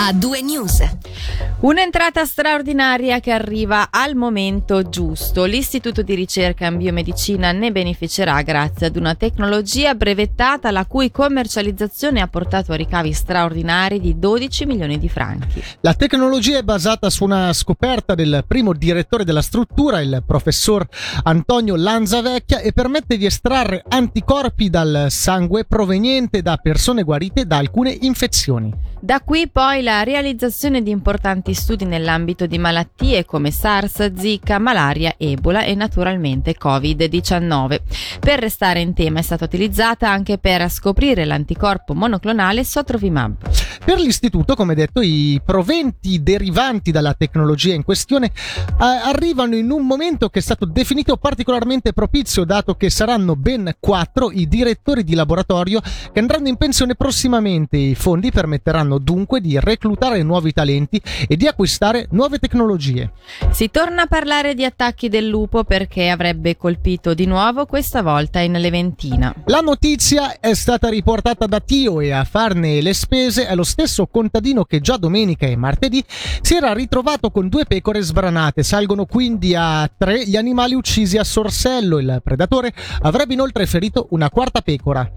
a due news. Un'entrata straordinaria che arriva al momento giusto. L'Istituto di ricerca in biomedicina ne beneficerà grazie ad una tecnologia brevettata la cui commercializzazione ha portato a ricavi straordinari di 12 milioni di franchi. La tecnologia è basata su una scoperta del primo direttore della struttura, il professor Antonio Lanzavecchia, e permette di estrarre anticorpi dal sangue proveniente da persone guarite da alcune infezioni. Da qui poi la realizzazione di importanti studi nell'ambito di malattie come SARS, Zika, malaria, Ebola e naturalmente Covid-19. Per restare in tema è stata utilizzata anche per scoprire l'anticorpo monoclonale Sotrovimab. Per l'istituto, come detto, i proventi derivanti dalla tecnologia in questione eh, arrivano in un momento che è stato definito particolarmente propizio, dato che saranno ben quattro i direttori di laboratorio che andranno in pensione prossimamente. I fondi permetteranno dunque di reclutare nuovi talenti e di acquistare nuove tecnologie. Si torna a parlare di attacchi del lupo perché avrebbe colpito di nuovo questa volta in Leventina. La notizia è stata riportata da Tio e a farne le spese è lo stesso contadino che già domenica e martedì si era ritrovato con due pecore sbranate. Salgono quindi a tre gli animali uccisi a Sorsello. Il predatore avrebbe inoltre ferito una quarta pecora.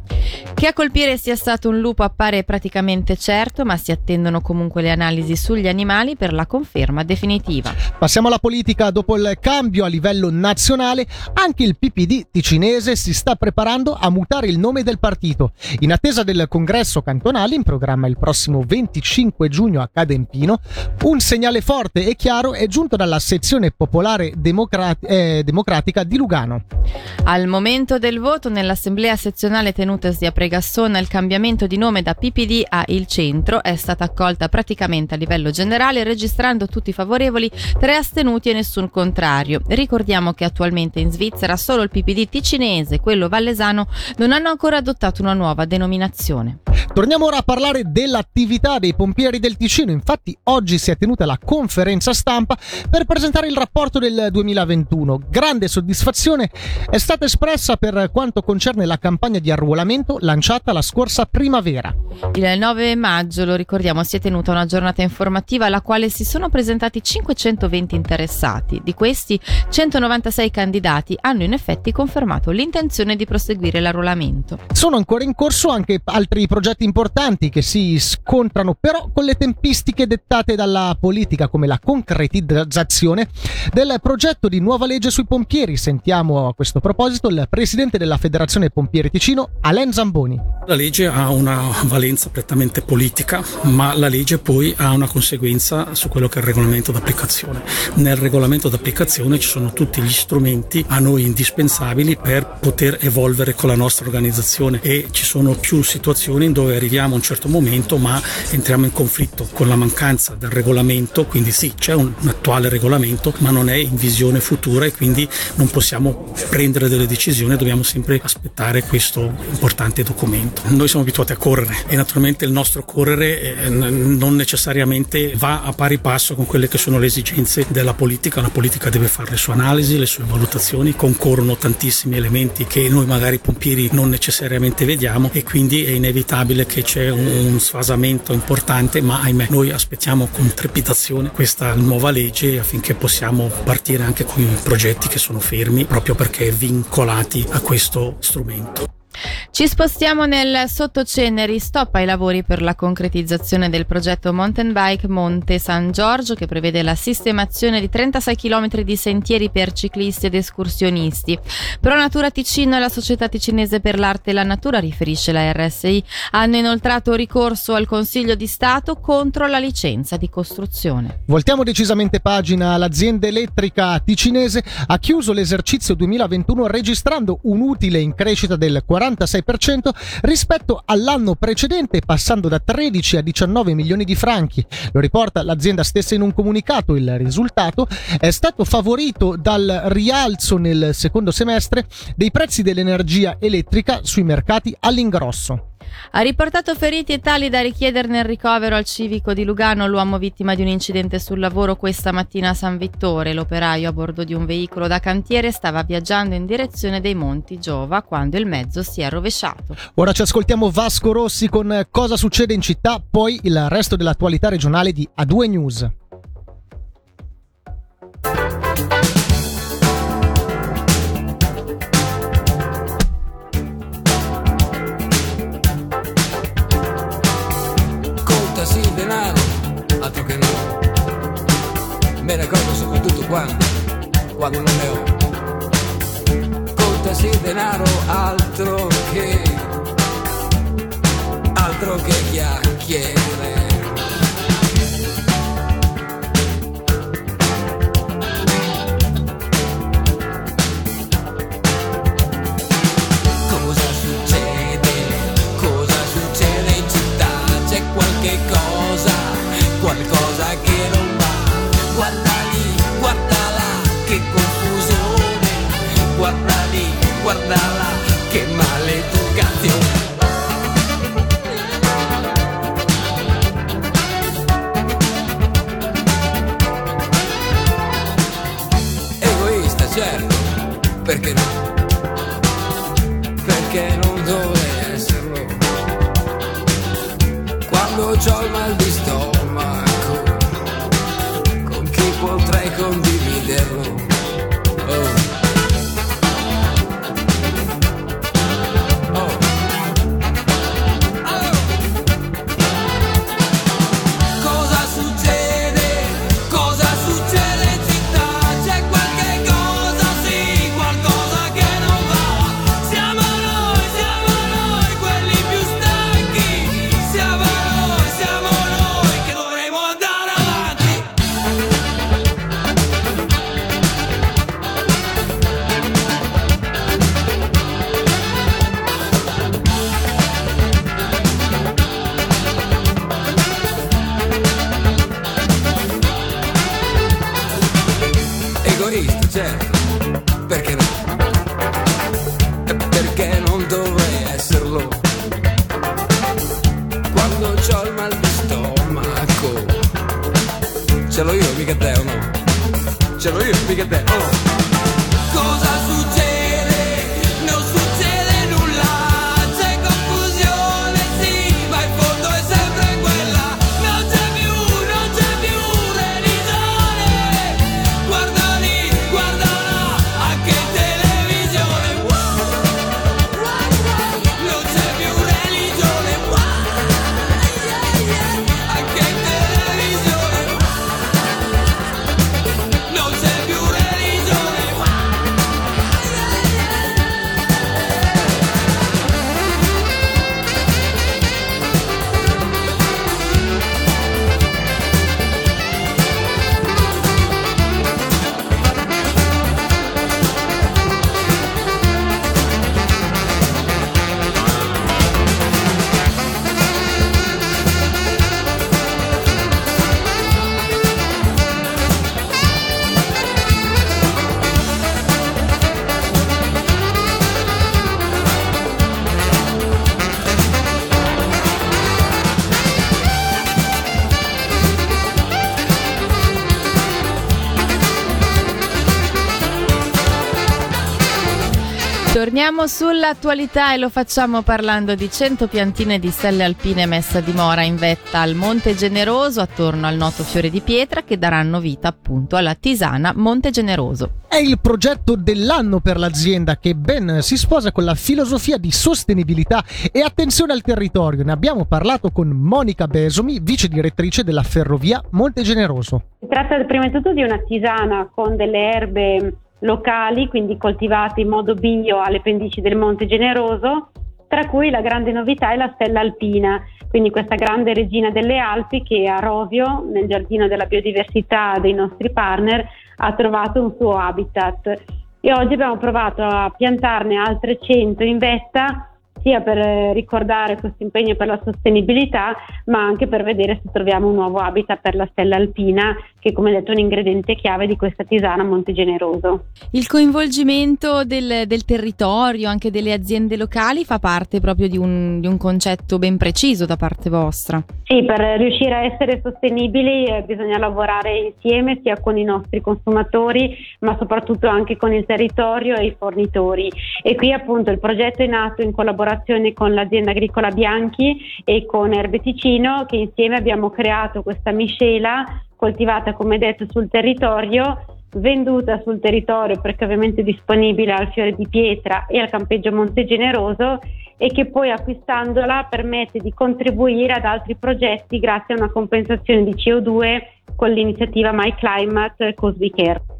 Che a colpire sia stato un lupo appare praticamente certo, ma si attendono comunque le analisi sugli animali per la conferma definitiva. Passiamo alla politica. Dopo il cambio a livello nazionale, anche il PPD ticinese si sta preparando a mutare il nome del partito. In attesa del congresso cantonale in programma il prossimo 25 giugno a Cadempino, un segnale forte e chiaro è giunto dalla sezione popolare democrat- eh, democratica di Lugano. Al momento del voto nell'assemblea sezionale tenutasi a Pregassona il cambiamento di nome da PPD a Il Centro è stata accolta praticamente a livello generale registrando tutti favorevoli, tre astenuti e nessun contrario. Ricordiamo che attualmente in Svizzera solo il PPD ticinese e quello vallesano non hanno ancora adottato una nuova denominazione. Torniamo ora a parlare dell'attività dei pompieri del Ticino. Infatti oggi si è tenuta la conferenza stampa per presentare il rapporto del 2021. Grande soddisfazione è stata espressa per quanto concerne la campagna di arruolamento lanciata la scorsa primavera. Il 9 maggio, lo ricordiamo, si è tenuta una giornata informativa alla quale si sono presentati 520 interessati. Di questi 196 candidati hanno in effetti confermato l'intenzione di proseguire l'arruolamento. Sono ancora in corso anche altri progetti importanti che si scontrano però con le tempistiche dettate dalla politica come la concretizzazione del progetto di nuova legge sui pompieri. Sentiamo a questo proposito il presidente della Federazione Pompieri Ticino, Alain Zamboni. La legge ha una valenza prettamente politica, ma la legge poi ha una conseguenza su quello che è il regolamento d'applicazione. Nel regolamento d'applicazione ci sono tutti gli strumenti a noi indispensabili per poter evolvere con la nostra organizzazione e ci sono più situazioni dove arriviamo a un certo momento ma entriamo in conflitto con la mancanza del regolamento, quindi sì, c'è un, un attuale regolamento, ma non è in visione futura e quindi non possiamo prendere delle decisioni, dobbiamo sempre aspettare questo importante documento. Noi siamo abituati a correre e naturalmente il nostro correre eh, non necessariamente va a pari passo con quelle che sono le esigenze della politica, la politica deve fare le sue analisi, le sue valutazioni, concorrono tantissimi elementi che noi magari pompieri non necessariamente vediamo e quindi è inevitabile che c'è un, sfasamento importante, ma ahimè noi aspettiamo con trepidazione questa nuova legge affinché possiamo partire anche con i progetti che sono fermi proprio perché vincolati a questo strumento. Ci spostiamo nel sottoceneri, stop ai lavori per la concretizzazione del progetto Mountain Bike Monte San Giorgio che prevede la sistemazione di 36 km di sentieri per ciclisti ed escursionisti. Pro Natura Ticino e la Società Ticinese per l'Arte e la Natura, riferisce la RSI, hanno inoltrato ricorso al Consiglio di Stato contro la licenza di costruzione. Voltiamo decisamente pagina. L'azienda elettrica ticinese ha chiuso l'esercizio 2021 registrando un utile in crescita del 46% rispetto all'anno precedente, passando da 13 a 19 milioni di franchi. Lo riporta l'azienda stessa in un comunicato. Il risultato è stato favorito dal rialzo nel secondo semestre dei prezzi dell'energia elettrica sui mercati all'ingrosso. Ha riportato feriti e tali da richiederne il ricovero al civico di Lugano l'uomo vittima di un incidente sul lavoro questa mattina a San Vittore. L'operaio a bordo di un veicolo da cantiere stava viaggiando in direzione dei Monti Giova quando il mezzo si è rovesciato. Ora ci ascoltiamo Vasco Rossi con Cosa succede in città, poi il resto dell'attualità regionale di A2 News. Me ne accorgo soprattutto quando, quando non ne ho. Contasi denaro altro che, altro che chiacchiere. perché non dovrei esserlo. Quando ho il mal di stomaco, con chi potrei condividerlo? Oh. Torniamo sull'attualità e lo facciamo parlando di 100 piantine di stelle alpine messe a dimora in vetta al Monte Generoso attorno al noto fiore di pietra che daranno vita appunto alla tisana Monte Generoso. È il progetto dell'anno per l'azienda che ben si sposa con la filosofia di sostenibilità e attenzione al territorio. Ne abbiamo parlato con Monica Besomi, vice direttrice della ferrovia Monte Generoso. Si tratta prima di tutto di una tisana con delle erbe locali, quindi coltivati in modo bio alle pendici del Monte Generoso, tra cui la grande novità è la stella alpina, quindi questa grande regina delle Alpi che a Rovio, nel giardino della biodiversità dei nostri partner, ha trovato un suo habitat. E oggi abbiamo provato a piantarne altre 100 in vetta sia per ricordare questo impegno per la sostenibilità, ma anche per vedere se troviamo un nuovo habitat per la stella alpina che come detto è un ingrediente chiave di questa tisana Montegeneroso. Il coinvolgimento del, del territorio, anche delle aziende locali, fa parte proprio di un, di un, concetto ben preciso da parte vostra. Sì, per riuscire a essere sostenibili eh, bisogna lavorare insieme sia con i nostri consumatori ma soprattutto anche con il territorio e i fornitori e qui appunto il progetto è nato in collaborazione con l'azienda agricola Bianchi e con Erbe Ticino che insieme abbiamo creato questa miscela coltivata come detto sul territorio venduta sul territorio perché ovviamente disponibile al Fiore di Pietra e al campeggio Monte Generoso e che poi acquistandola permette di contribuire ad altri progetti grazie a una compensazione di CO2 con l'iniziativa My Climate Cosby Care.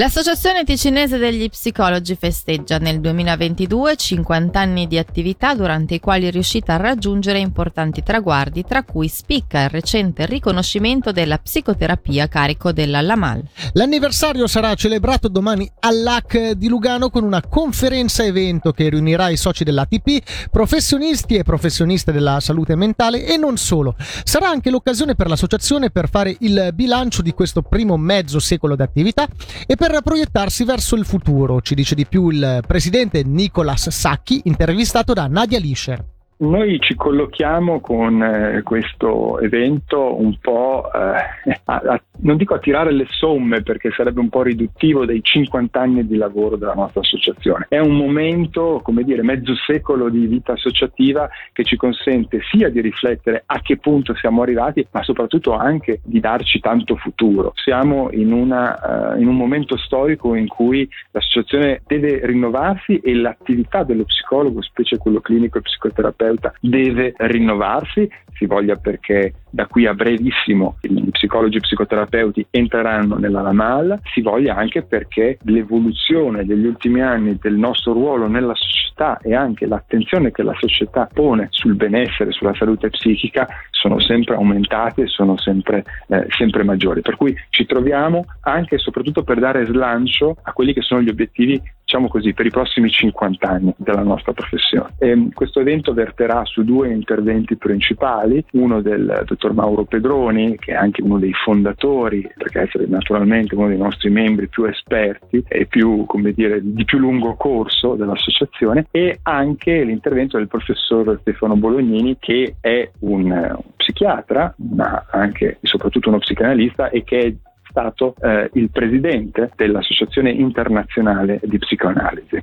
L'Associazione Ticinese degli Psicologi festeggia nel 2022 50 anni di attività durante i quali è riuscita a raggiungere importanti traguardi, tra cui spicca il recente riconoscimento della psicoterapia a carico della Lamal. L'anniversario sarà celebrato domani all'AC di Lugano con una conferenza evento che riunirà i soci dell'ATP, professionisti e professioniste della salute mentale e non solo. Sarà anche l'occasione per l'associazione per fare il bilancio di questo primo mezzo secolo di attività e per per proiettarsi verso il futuro, ci dice di più il presidente Nicolas Sacchi, intervistato da Nadia Lischer. Noi ci collochiamo con eh, questo evento un po', eh, a, a, non dico a tirare le somme perché sarebbe un po' riduttivo dei 50 anni di lavoro della nostra associazione. È un momento, come dire, mezzo secolo di vita associativa che ci consente sia di riflettere a che punto siamo arrivati, ma soprattutto anche di darci tanto futuro. Siamo in, una, uh, in un momento storico in cui l'associazione deve rinnovarsi e l'attività dello psicologo, specie quello clinico e psicoterapeuta, terapeuta deve rinnovarsi, si voglia perché da qui a brevissimo gli psicologi e psicoterapeuti entreranno nella LAMAL, si voglia anche perché l'evoluzione degli ultimi anni del nostro ruolo nella società e anche l'attenzione che la società pone sul benessere, sulla salute psichica sono sempre aumentate e sono sempre, eh, sempre maggiori. Per cui ci troviamo anche e soprattutto per dare slancio a quelli che sono gli obiettivi diciamo così, per i prossimi 50 anni della nostra professione. E ehm, questo evento verterà su due interventi principali, uno del dottor Mauro Pedroni, che è anche uno dei fondatori, perché essere naturalmente uno dei nostri membri più esperti e più, dire, di più lungo corso dell'associazione, e anche l'intervento del professor Stefano Bolognini, che è un psichiatra, ma anche e soprattutto uno psicanalista e che è stato eh, il presidente dell'Associazione internazionale di psicoanalisi.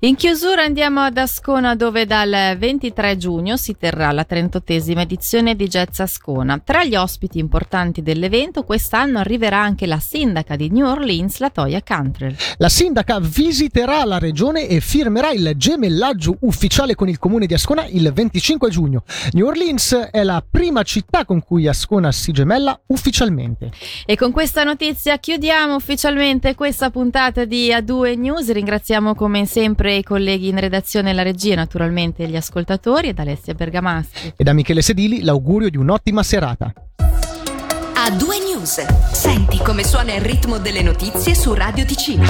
In chiusura andiamo ad Ascona dove dal 23 giugno si terrà la 38esima edizione di Jazz Ascona. Tra gli ospiti importanti dell'evento quest'anno arriverà anche la sindaca di New Orleans, la Toya Cantrell. La sindaca visiterà la regione e firmerà il gemellaggio ufficiale con il comune di Ascona il 25 giugno. New Orleans è la prima città con cui Ascona si gemella ufficialmente. E con questa notizia chiudiamo ufficialmente questa puntata di A2 News. Ringraziamo come sempre i colleghi in redazione e la regia, naturalmente gli ascoltatori ed Alessia Bergamaschi. E da Michele Sedili l'augurio di un'ottima serata. A due news. Senti come suona il ritmo delle notizie su Radio Ticino.